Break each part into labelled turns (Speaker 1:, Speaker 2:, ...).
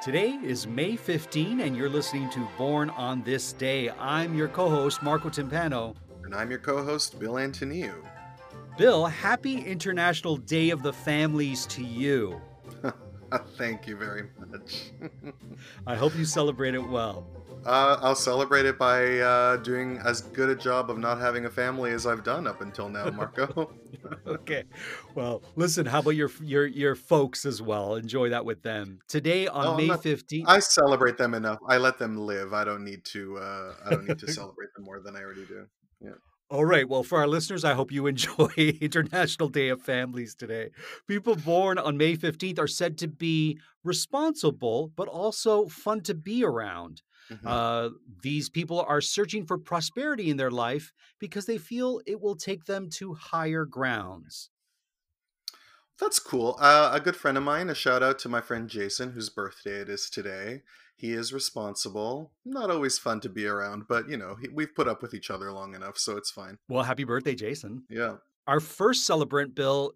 Speaker 1: Today is May 15, and you're listening to Born on This Day. I'm your co host, Marco Timpano.
Speaker 2: And I'm your co host, Bill Antoniou.
Speaker 1: Bill, happy International Day of the Families to you.
Speaker 2: Thank you very much.
Speaker 1: I hope you celebrate it well.
Speaker 2: Uh, I'll celebrate it by uh, doing as good a job of not having a family as I've done up until now, Marco.
Speaker 1: okay. Well, listen. How about your your your folks as well? Enjoy that with them today on
Speaker 2: No,
Speaker 1: May fifteenth.
Speaker 2: I celebrate them enough. I let them live. I don't need to. Uh, I don't need to celebrate them more than I already do. Yeah.
Speaker 1: All right. Well, for our listeners, I hope you enjoy International Day of Families today. People born on May 15th are said to be responsible, but also fun to be around.
Speaker 2: Mhm.
Speaker 1: Uh, these people are searching for prosperity in their life because they feel it will take them to higher grounds.
Speaker 2: That's cool. Uh, a good friend of mine. A shout out to my friend Jason, whose birthday it is today. He is responsible. Not always fun to be around, but you know he, we've put up with each other long enough, so it's fine.
Speaker 1: Well, happy birthday, Jason.
Speaker 2: Yeah.
Speaker 1: Our first celebrant, Bill,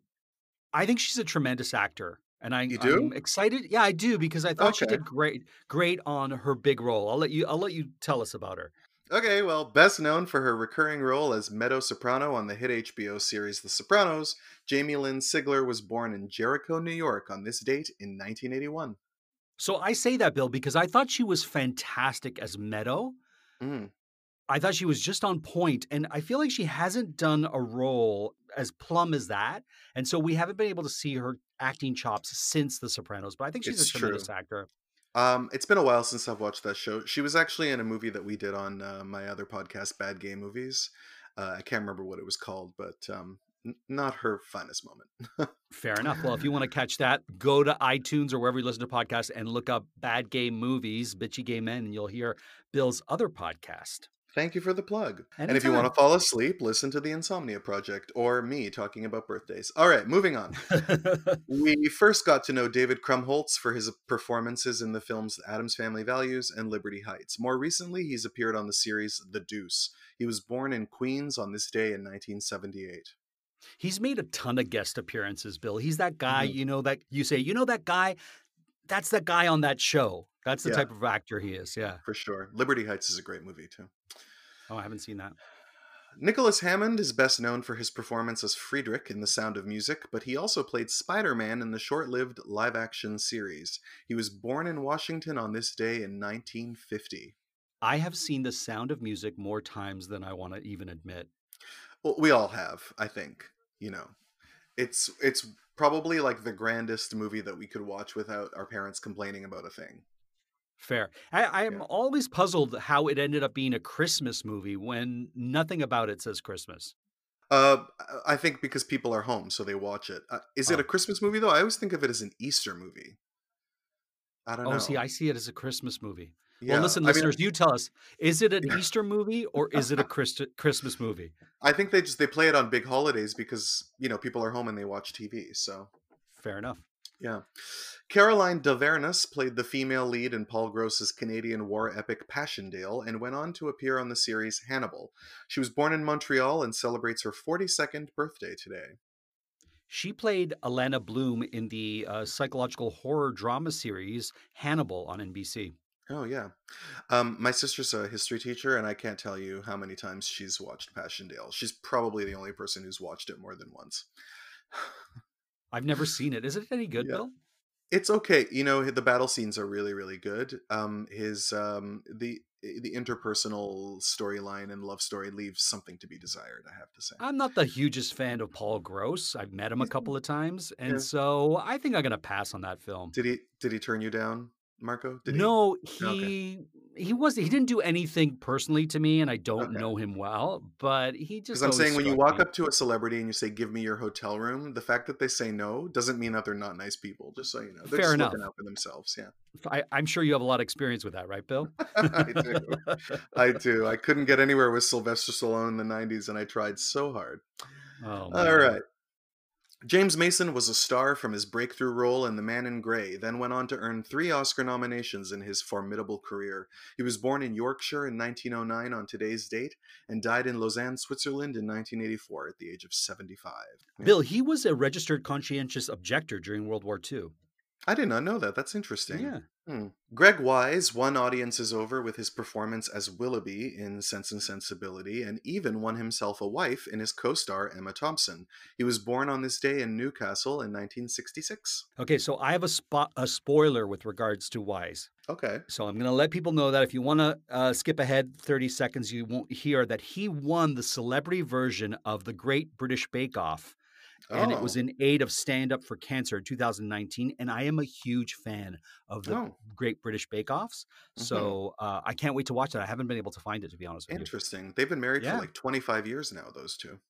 Speaker 1: I think she's a tremendous actor. And I,
Speaker 2: You do?
Speaker 1: I'm excited. Yeah, I do because I thought she did great, great on her big role. I'll let you. I'll let you tell us about her.
Speaker 2: Okay, well, best known for her recurring role as Meadow Soprano on the hit HBO series The Sopranos, Jamie Lynn Sigler was born in Jericho, New York on this date in 1981.
Speaker 1: So I say that, Bill, because I thought she was fantastic as Meadow.
Speaker 2: Mm.
Speaker 1: I thought she was just on point, and I feel like she hasn't done a role as plumb as that, and so we haven't been able to see her acting chops since The Sopranos. But I think she's
Speaker 2: It's
Speaker 1: a tremendous
Speaker 2: true.
Speaker 1: actor.
Speaker 2: Um, it's been a while since I've watched that show. She was actually in a movie that we did on uh, my other podcast, Bad Gay Movies. Uh, I can't remember what it was called, but um, n- not her finest moment.
Speaker 1: Fair enough. Well, if you want to catch that, go to iTunes or wherever you listen to podcasts and look up Bad Gay Movies, Bitchy Gay Men, and you'll hear Bill's other podcast.
Speaker 2: Thank you for the plug. And if you want to fall asleep, listen to the Insomnia Project or me talking about birthdays. All right, moving on. We first got to know David Krumholtz for his performances in the films Addams Family Values and Liberty Heights. More recently, he's appeared on the series The Deuce. He was born in Queens on this day in 1978.
Speaker 1: He's made a ton of guest appearances, Bill. He's that guy,
Speaker 2: Mhm.
Speaker 1: you know, that you say, you know, that guy, that's the guy on that show. That's the
Speaker 2: Yeah.
Speaker 1: type of actor he is. Yeah.
Speaker 2: For sure. Liberty Heights is a great movie, too.
Speaker 1: Oh, I haven't seen that.
Speaker 2: Nicholas Hammond is best known for his performance as Friedrich in The Sound of Music, but he also played Spider Man in the short lived live action series. He was born in Washington on this day in 1950.
Speaker 1: I have seen The Sound of Music more times than I want to even admit.
Speaker 2: Well, we all have, I think. You know, it's it's probably like the grandest movie that we could watch without our parents complaining about a thing.
Speaker 1: Fair. I, I am
Speaker 2: Yeah.
Speaker 1: always puzzled how it ended up being a Christmas movie when nothing about it says Christmas.
Speaker 2: Uh, I think because people are home, so they watch it. Uh, is it
Speaker 1: Oh.
Speaker 2: a Christmas movie though? I always think of it as an Easter movie. I don't
Speaker 1: Oh,
Speaker 2: know.
Speaker 1: see, I see it as a Christmas movie.
Speaker 2: Yeah,
Speaker 1: Well, listen,
Speaker 2: I mean,
Speaker 1: listeners, you tell us: is it an. Easter movie or is it a Christ- Christmas movie?
Speaker 2: I think they just they play it on big holidays because you know people are home and they watch TV. So
Speaker 1: Fair enough.
Speaker 2: Yeah, Caroline Dhavernas played the female lead in Paul Gross's Canadian war epic Passchendaele and went on to appear on the series Hannibal. She was born in Montreal and celebrates her 42nd birthday today.
Speaker 1: She played Alana Bloom in the uh, psychological horror drama series Hannibal on NBC.
Speaker 2: Oh yeah, um, my sister's a history teacher, and I can't tell you how many times she's watched Passchendaele. She's probably the only person who's watched it more than once.
Speaker 1: I've never seen it. Is it any good,
Speaker 2: Yeah.
Speaker 1: Bill?
Speaker 2: It's okay. You know, the battle scenes are really, really good. Um, his um, the the interpersonal storyline and love story leaves something to be desired. I have to say.
Speaker 1: I'm not the hugest fan of Paul Gross. I've met him a couple of times, and
Speaker 2: Yeah.
Speaker 1: so I think I'm going to pass on that film.
Speaker 2: Did he did he turn you down, Marco? Did
Speaker 1: no,
Speaker 2: Okay.
Speaker 1: he he was he didn't do anything personally to me, and I don't
Speaker 2: Okay.
Speaker 1: know him well. But he just
Speaker 2: Because I'm saying when you walk
Speaker 1: me-
Speaker 2: up to a celebrity and you say, "Give me your hotel room," the fact that they say no doesn't mean that they're not nice people. Just so you know, they're
Speaker 1: Fair
Speaker 2: just
Speaker 1: enough.
Speaker 2: looking out for themselves. Yeah,
Speaker 1: I, I'm sure you have a lot of experience with that, right, Bill?
Speaker 2: I do. I do. I couldn't get anywhere with Sylvester Stallone in the '90s, and I tried so hard.
Speaker 1: oh,
Speaker 2: All right. James Mason was a star from his breakthrough role in The Man in Grey, then went on to earn three Oscar nominations in his formidable career. He was born in Yorkshire in 1909 on today's date and died in Lausanne, Switzerland in 1984 at the age of 75.
Speaker 1: Bill, he was a registered conscientious objector during World War II.
Speaker 2: I did not know that. That's interesting.
Speaker 1: Yeah.
Speaker 2: Hmm. Greg Wise won audiences over with his performance as Willoughby in Sense and Sensibility, and even won himself a wife in his co star Emma Thompson. He was born on this day in Newcastle in 1966.
Speaker 1: Okay, so I have a spot a spoiler with regards to Wise.
Speaker 2: Okay.
Speaker 1: So I'm going to let people know that if you want to uh, skip ahead 30 seconds, you won't hear that he won the celebrity version of the Great British Bake Off and it was
Speaker 2: Oh.
Speaker 1: in aid of Stand Up for Cancer in 2019. And I am a huge fan of the
Speaker 2: Oh.
Speaker 1: Great British Bake Offs.
Speaker 2: Mhm.
Speaker 1: So uh, I can't wait to watch it. I haven't been able to find it, to be honest with you.
Speaker 2: Interesting. They've been married
Speaker 1: Yeah.
Speaker 2: for like 25 years now, those two.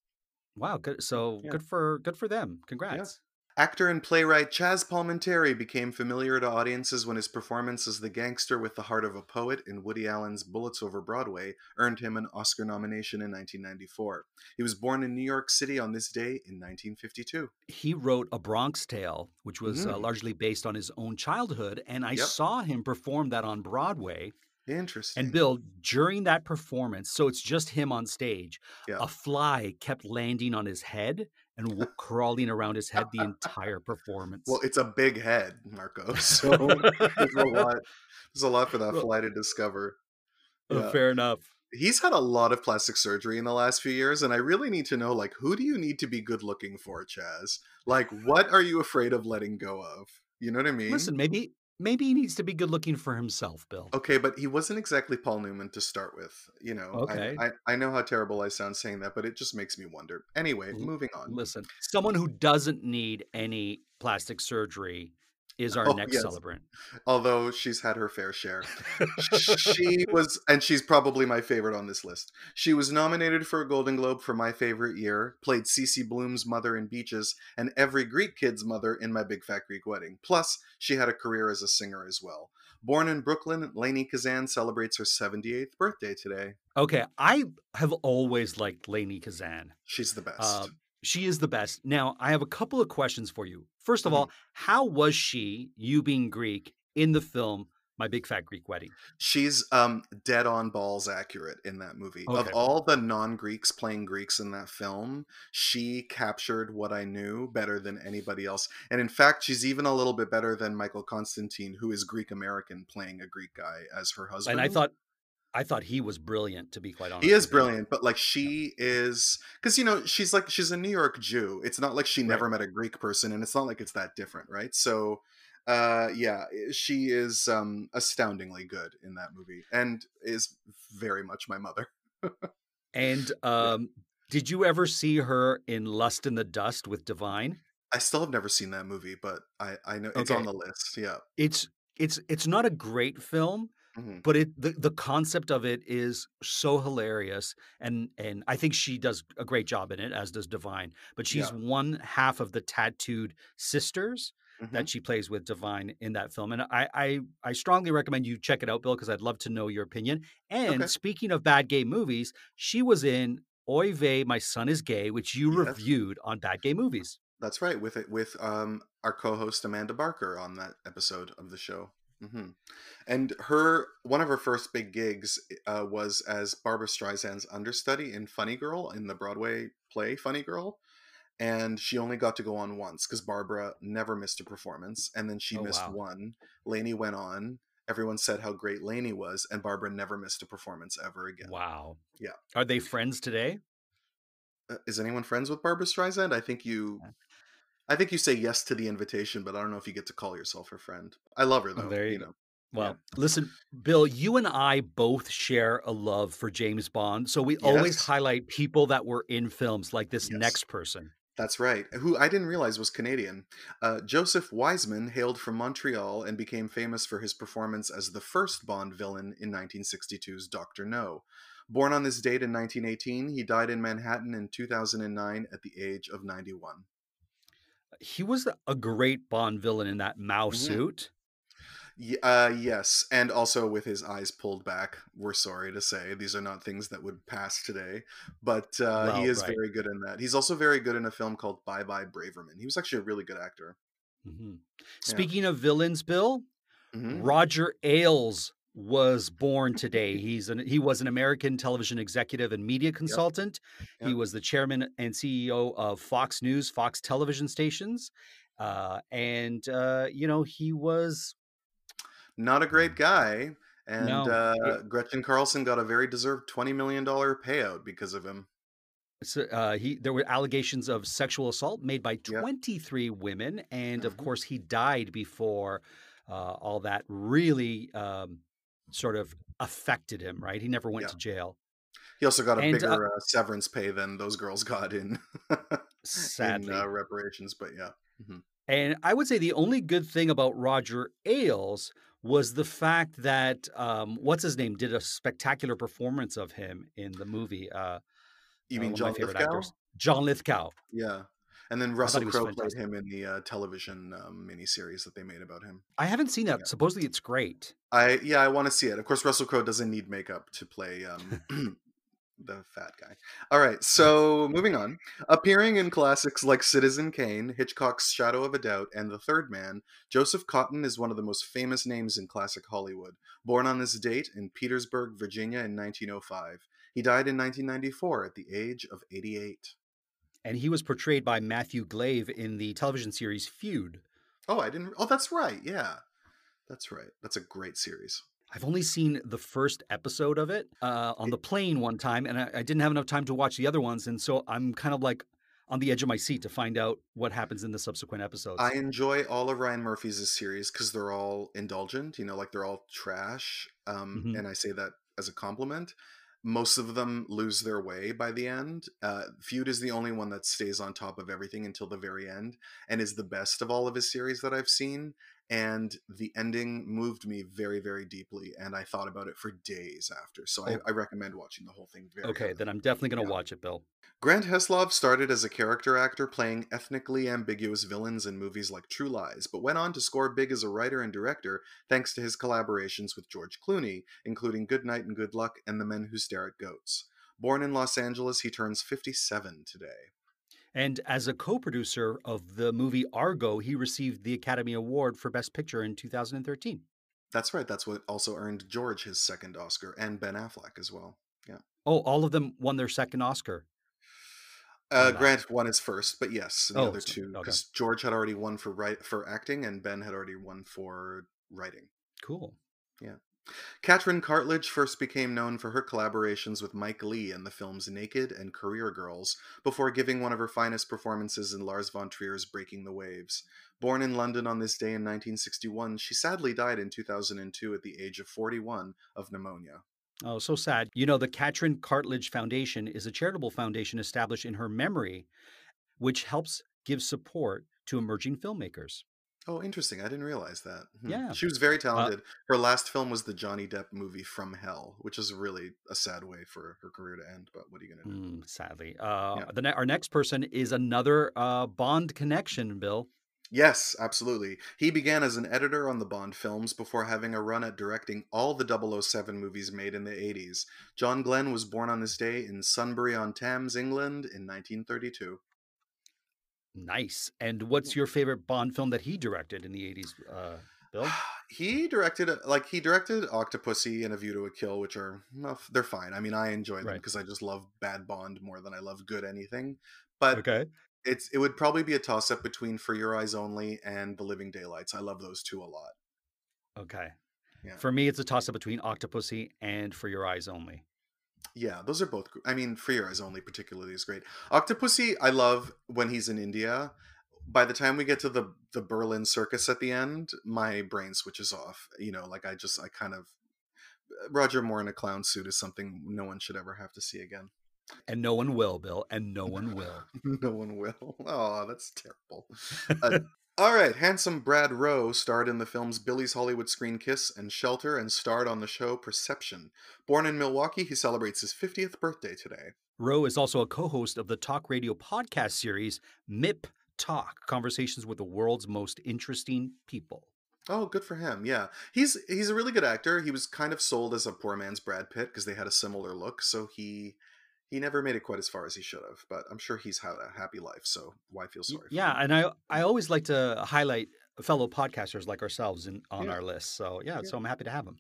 Speaker 1: Wow, good. So
Speaker 2: Yeah.
Speaker 1: good for good for them. Congrats.
Speaker 2: Actor and playwright Chaz Palminteri became familiar to audiences when his performance as the gangster with the heart of a poet in Woody Allen's Bullets Over Broadway earned him an Oscar nomination in 1994. He was born in New York City on this day in 1952.
Speaker 1: He wrote A Bronx Tale, which was uh,
Speaker 2: Mhm.
Speaker 1: largely based on his own childhood, and I
Speaker 2: Yep.
Speaker 1: saw him perform that on Broadway.
Speaker 2: Interesting.
Speaker 1: And Bill, during that performance, so it's just him on stage.
Speaker 2: Yeah.
Speaker 1: A fly kept landing on his head and w- crawling around his head the entire performance.
Speaker 2: well, it's a big head, Marco. So there's a lot. There's a lot for that fly to discover.
Speaker 1: Oh,
Speaker 2: yeah.
Speaker 1: Fair enough.
Speaker 2: He's had a lot of plastic surgery in the last few years, and I really need to know, like, who do you need to be good looking for, Chaz? Like, what are you afraid of letting go of? You know what I mean?
Speaker 1: Listen, maybe maybe he needs to be good looking for himself, Bill.
Speaker 2: Okay, but he wasn't exactly Paul Newman to start with. You know,
Speaker 1: Okay.
Speaker 2: I, I, I know how terrible I sound saying that, but it just makes me wonder. Anyway, moving on.
Speaker 1: Listen, someone who doesn't need any plastic surgery is our
Speaker 2: Oh,
Speaker 1: next
Speaker 2: yes.
Speaker 1: celebrant.
Speaker 2: Although she's had her fair share. she was, and she's probably my favorite on this list. She was nominated for a Golden Globe for My Favorite Year, played Cece Bloom's mother in Beaches, and every Greek kid's mother in My Big Fat Greek Wedding. Plus, she had a career as a singer as well. Born in Brooklyn, Lainie Kazan celebrates her 78th birthday today.
Speaker 1: okay, I have always liked Lainie Kazan.
Speaker 2: She's the best.
Speaker 1: Uh, she is the best. Now, I have a couple of questions for you. First of
Speaker 2: Mhm.
Speaker 1: all, how was she, you being Greek, in the film My Big Fat Greek Wedding?
Speaker 2: She's um dead on balls accurate in that movie. Of all the non-Greeks playing Greeks in that film, she captured what I knew better than anybody else. And in fact, she's even a little bit better than Michael Constantine, who is Greek American playing a Greek guy as her husband.
Speaker 1: And I thought, I thought he was brilliant. To be quite honest,
Speaker 2: he is brilliant, but like she is because you know she's like she's a New York Jew. It's not like she
Speaker 1: Right.
Speaker 2: never met a Greek person, and it's not like it's that different, right? So, uh, yeah, she is um astoundingly good in that movie, and is very much my mother.
Speaker 1: And um, did you ever see her in Lust in the Dust with Divine?
Speaker 2: I still have never seen that movie, but I I know it's
Speaker 1: Okay.
Speaker 2: on the list. Yeah.
Speaker 1: It's it's it's not a great film,
Speaker 2: Mhm.
Speaker 1: but it the, the concept of it is so hilarious and and I think she does a great job in it as does Divine but she's
Speaker 2: Yeah.
Speaker 1: one half of the tattooed sisters
Speaker 2: Mhm.
Speaker 1: that she plays with Divine in that film and I I, I strongly recommend you check it out Bill because I'd love to know your opinion and
Speaker 2: Okay.
Speaker 1: speaking of bad gay movies she was in Oy vey my son is gay which you
Speaker 2: Yes.
Speaker 1: reviewed on bad gay movies
Speaker 2: That's right, with it with um our co-host Amanda Barker on that episode of the show. Hmm And her one of her first big gigs uh, was as Barbra Streisand's understudy in Funny Girl in the Broadway play Funny Girl, and she only got to go on once because Barbara never missed a performance, and then she
Speaker 1: Oh,
Speaker 2: missed
Speaker 1: wow.
Speaker 2: one. Lainie went on. Everyone said how great Lainie was, and Barbara never missed a performance ever again.
Speaker 1: wow
Speaker 2: Yeah.
Speaker 1: are they friends today
Speaker 2: Uh, is anyone friends with Barbra Streisand? I think you, I think you say yes to the invitation, but I don't know if you get to call yourself her friend. I love her though.
Speaker 1: there you
Speaker 2: you know.
Speaker 1: Well, listen, Bill, you and I both share a love for James Bond. So we always highlight people that were in films like this
Speaker 2: Yes.
Speaker 1: next person.
Speaker 2: That's right. Who I didn't realize was Canadian. Uh, Joseph Wiseman hailed from Montreal and became famous for his performance as the first Bond villain in 1962's Doctor No. Born on this date in 1918, he died in Manhattan in 2009 at the age of 91.
Speaker 1: He was a great Bond villain in that Mao
Speaker 2: Mhm.
Speaker 1: suit.
Speaker 2: Uh, yes, and also with his eyes pulled back. We're sorry to say these are not things that would pass today, but uh,
Speaker 1: Well,
Speaker 2: he is
Speaker 1: right.
Speaker 2: very good in that. He's also very good in a film called Bye Bye Braverman. He was actually a really good actor.
Speaker 1: Mhm. Speaking of villains, Bill,
Speaker 2: Mhm.
Speaker 1: Roger Ailes was born today. He's an he was an American television executive and media consultant. He
Speaker 2: Yep.
Speaker 1: was the chairman and CEO of Fox News, Fox television stations. Uh, and uh, you know, he was
Speaker 2: not a great guy. And
Speaker 1: No.
Speaker 2: uh, Gretchen Carlson got a very deserved twenty million dollar payout because of him.
Speaker 1: So, uh, he there were allegations of sexual assault made by
Speaker 2: Yeah.
Speaker 1: 23 women, and of
Speaker 2: Mhm.
Speaker 1: course he died before uh, all that really um, sort of affected him. Right? He never went
Speaker 2: Yeah.
Speaker 1: to jail.
Speaker 2: He also got a
Speaker 1: And, uh
Speaker 2: bigger uh, severance pay than those girls got in in
Speaker 1: Sadly,
Speaker 2: uh, reparations. But yeah, Mhm.
Speaker 1: and I would say the only good thing about Roger Ailes was the fact that um, what's his name did a spectacular performance of him in the movie. Uh,
Speaker 2: you
Speaker 1: uh,
Speaker 2: mean John Lithgow?
Speaker 1: actors, John Lithgow.
Speaker 2: Yeah, and then Russell Crowe played him in the uh, television um, miniseries that they made about him.
Speaker 1: I haven't seen that.
Speaker 2: Yeah.
Speaker 1: Supposedly, it's great.
Speaker 2: I yeah, I want to see it. Of course, Russell Crowe doesn't need makeup to play um, the fat guy. All right, so moving on. Appearing in classics like Citizen Kane, Hitchcock's Shadow of a Doubt, and The Third Man, Joseph Cotten is one of the most famous names in classic Hollywood. Born on this date in Petersburg, Virginia in 1905. He died in 1994 at the age of 88.
Speaker 1: And he was portrayed by Matthew Glave in the television series Feud.
Speaker 2: Oh, I didn't Oh, that's right. Yeah. That's right. That's a great series.
Speaker 1: I've only seen the first episode of it uh, on the plane one time, and I, I didn't have enough time to watch the other ones. And so I'm kind of like on the edge of my seat to find out what happens in the subsequent episodes.
Speaker 2: I enjoy all of Ryan Murphy's series because they're all indulgent, you know, like they're all trash. Um,
Speaker 1: Mhm.
Speaker 2: And I say that as a compliment. Most of them lose their way by the end. Uh, Feud is the only one that stays on top of everything until the very end and is the best of all of his series that I've seen. And the ending moved me very, very deeply. And I thought about it for days after. So I,
Speaker 1: Oh.
Speaker 2: I recommend watching the whole thing very
Speaker 1: okay,
Speaker 2: heavily.
Speaker 1: then I'm definitely going to
Speaker 2: Yeah.
Speaker 1: watch it, Bill.
Speaker 2: Grant Heslov started as a character actor playing ethnically ambiguous villains in movies like True Lies, but went on to score big as a writer and director thanks to his collaborations with George Clooney, including Good Night and Good Luck and The Men Who Stare at Goats. Born in Los Angeles, he turns 57 today.
Speaker 1: And as a co producer of the movie Argo, he received the Academy Award for Best Picture in 2013.
Speaker 2: That's right, that's what also earned George his second Oscar, and Ben Affleck as well. Yeah.
Speaker 1: Oh, all of them won their second Oscar.
Speaker 2: Uh? Grant won his first, but yes, the
Speaker 1: Oh,
Speaker 2: other two,
Speaker 1: okay.
Speaker 2: because George had already won for write, for acting, and Ben had already won for writing.
Speaker 1: Cool.
Speaker 2: Katrin Cartlidge first became known for her collaborations with Mike Leigh in the films Naked and Career Girls, before giving one of her finest performances in Lars von Trier's Breaking the Waves. Born in London on this day in 1961, she sadly died in 2002 at the age of 41 of pneumonia.
Speaker 1: Oh, so sad. You know, the Katrin Cartlidge Foundation is a charitable foundation established in her memory, which helps give support to emerging filmmakers.
Speaker 2: Oh, interesting. I didn't realize that. Hmm.
Speaker 1: Yeah.
Speaker 2: She was very talented. her last film was the Johnny Depp movie From Hell, which is really a sad way for her career to end, but what are you going to do?
Speaker 1: Mm, sadly. Uh,
Speaker 2: Yeah.
Speaker 1: the ne- our next person is another uh, Bond connection, Bill.
Speaker 2: Yes, absolutely. He began as an editor on the Bond films before having a run at directing all the 007 movies made in the 80s. John Glen was born on this day in Sunbury on Thames, England in 1932.
Speaker 1: Nice. And what's your favorite Bond film that he directed in the 80s, uh, Bill?
Speaker 2: He directed like he directed Octopussy and A View to a Kill, which are well, they're fine. I mean, I enjoy them
Speaker 1: Right.
Speaker 2: because I just love bad Bond more than I love good anything. But
Speaker 1: Okay.
Speaker 2: it's it would probably be a toss up between For Your Eyes Only and The Living Daylights. I love those two a lot.
Speaker 1: Okay.
Speaker 2: Yeah.
Speaker 1: For me, it's a toss up between Octopussy and For Your Eyes Only.
Speaker 2: Yeah, those are both. I mean, For Your Eyes Only particularly is great. Octopussy, I love when he's in India. By the time we get to the the Berlin circus at the end, my brain switches off. You know, like I just I kind of Roger Moore in a clown suit is something no one should ever have to see again.
Speaker 1: And no one will, Bill. And no one will.
Speaker 2: no one will. Oh, that's terrible. Uh, all right, handsome Brad Rowe starred in the films Billy's Hollywood Screen Kiss and Shelter and starred on the show Perception. Born in Milwaukee, he celebrates his 50th birthday today.
Speaker 1: Rowe is also a co host of the talk radio podcast series MIP Talk Conversations with the World's Most Interesting People.
Speaker 2: Oh, good for him. Yeah. He's he's a really good actor. He was kind of sold as a poor man's Brad Pitt because they had a similar look, so he he never made it quite as far as he should have, but I'm sure he's had a happy life, so why feel sorry for
Speaker 1: Yeah,
Speaker 2: him?
Speaker 1: and I I always like to highlight fellow podcasters like ourselves in, on
Speaker 2: Yeah.
Speaker 1: our list. So yeah,
Speaker 2: Yeah.
Speaker 1: so I'm happy to have them.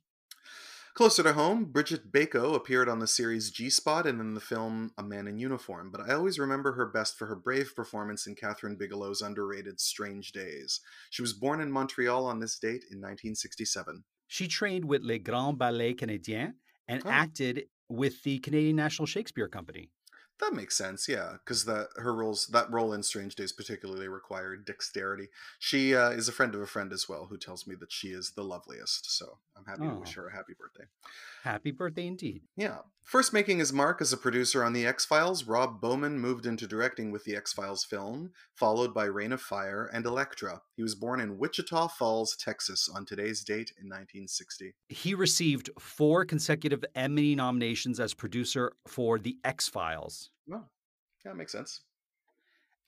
Speaker 2: Closer to home, Brigitte Bako appeared on the series G Spot and in the film A Man in Uniform, but I always remember her best for her brave performance in Kathryn Bigelow's underrated Strange Days. She was born in Montreal on this date in 1967.
Speaker 1: She trained with Les Grands Ballets Canadiens and
Speaker 2: Oh.
Speaker 1: acted with the Canadian National Shakespeare Company.
Speaker 2: That makes sense, yeah, because that her roles that role in Strange Days particularly required dexterity. She uh, is a friend of a friend as well, who tells me that she is the loveliest. So I'm happy to wish
Speaker 1: Oh.
Speaker 2: her a happy birthday.
Speaker 1: Happy birthday indeed.
Speaker 2: Yeah. First making his mark as a producer on The X Files, Rob Bowman moved into directing with the X Files film, followed by Reign of Fire and Elektra. He was born in Wichita Falls, Texas, on today's date in 1960.
Speaker 1: He received four consecutive Emmy nominations as producer for The X Files.
Speaker 2: Well, yeah, makes sense.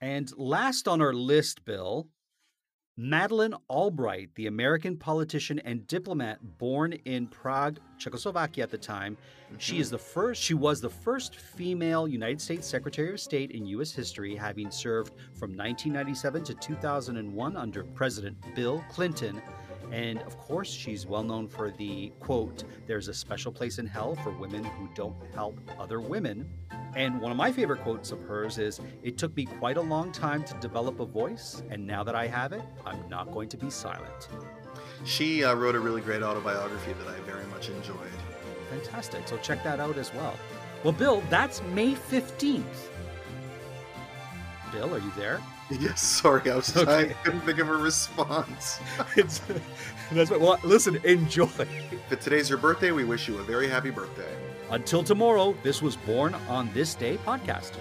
Speaker 1: And last on our list, Bill, Madeleine Albright, the American politician and diplomat born in Prague, Czechoslovakia at the time. She
Speaker 2: Mhm.
Speaker 1: is the first she was the first female United States Secretary of State in US history, having served from 1997 to 2001 under President Bill Clinton. And of course, she's well known for the quote, there's a special place in hell for women who don't help other women. And one of my favorite quotes of hers is It took me quite a long time to develop a voice, and now that I have it, I'm not going to be silent.
Speaker 2: She uh, wrote a really great autobiography that I very much enjoyed.
Speaker 1: Fantastic. So check that out as well. Well, Bill, that's May 15th. Bill, are you there?
Speaker 2: Yes, sorry, I was
Speaker 1: Okay.
Speaker 2: trying, couldn't think of a response.
Speaker 1: It's, that's what, well, listen, enjoy.
Speaker 2: If today's your birthday, we wish you a very happy birthday.
Speaker 1: Until tomorrow, this was Born on This Day podcast.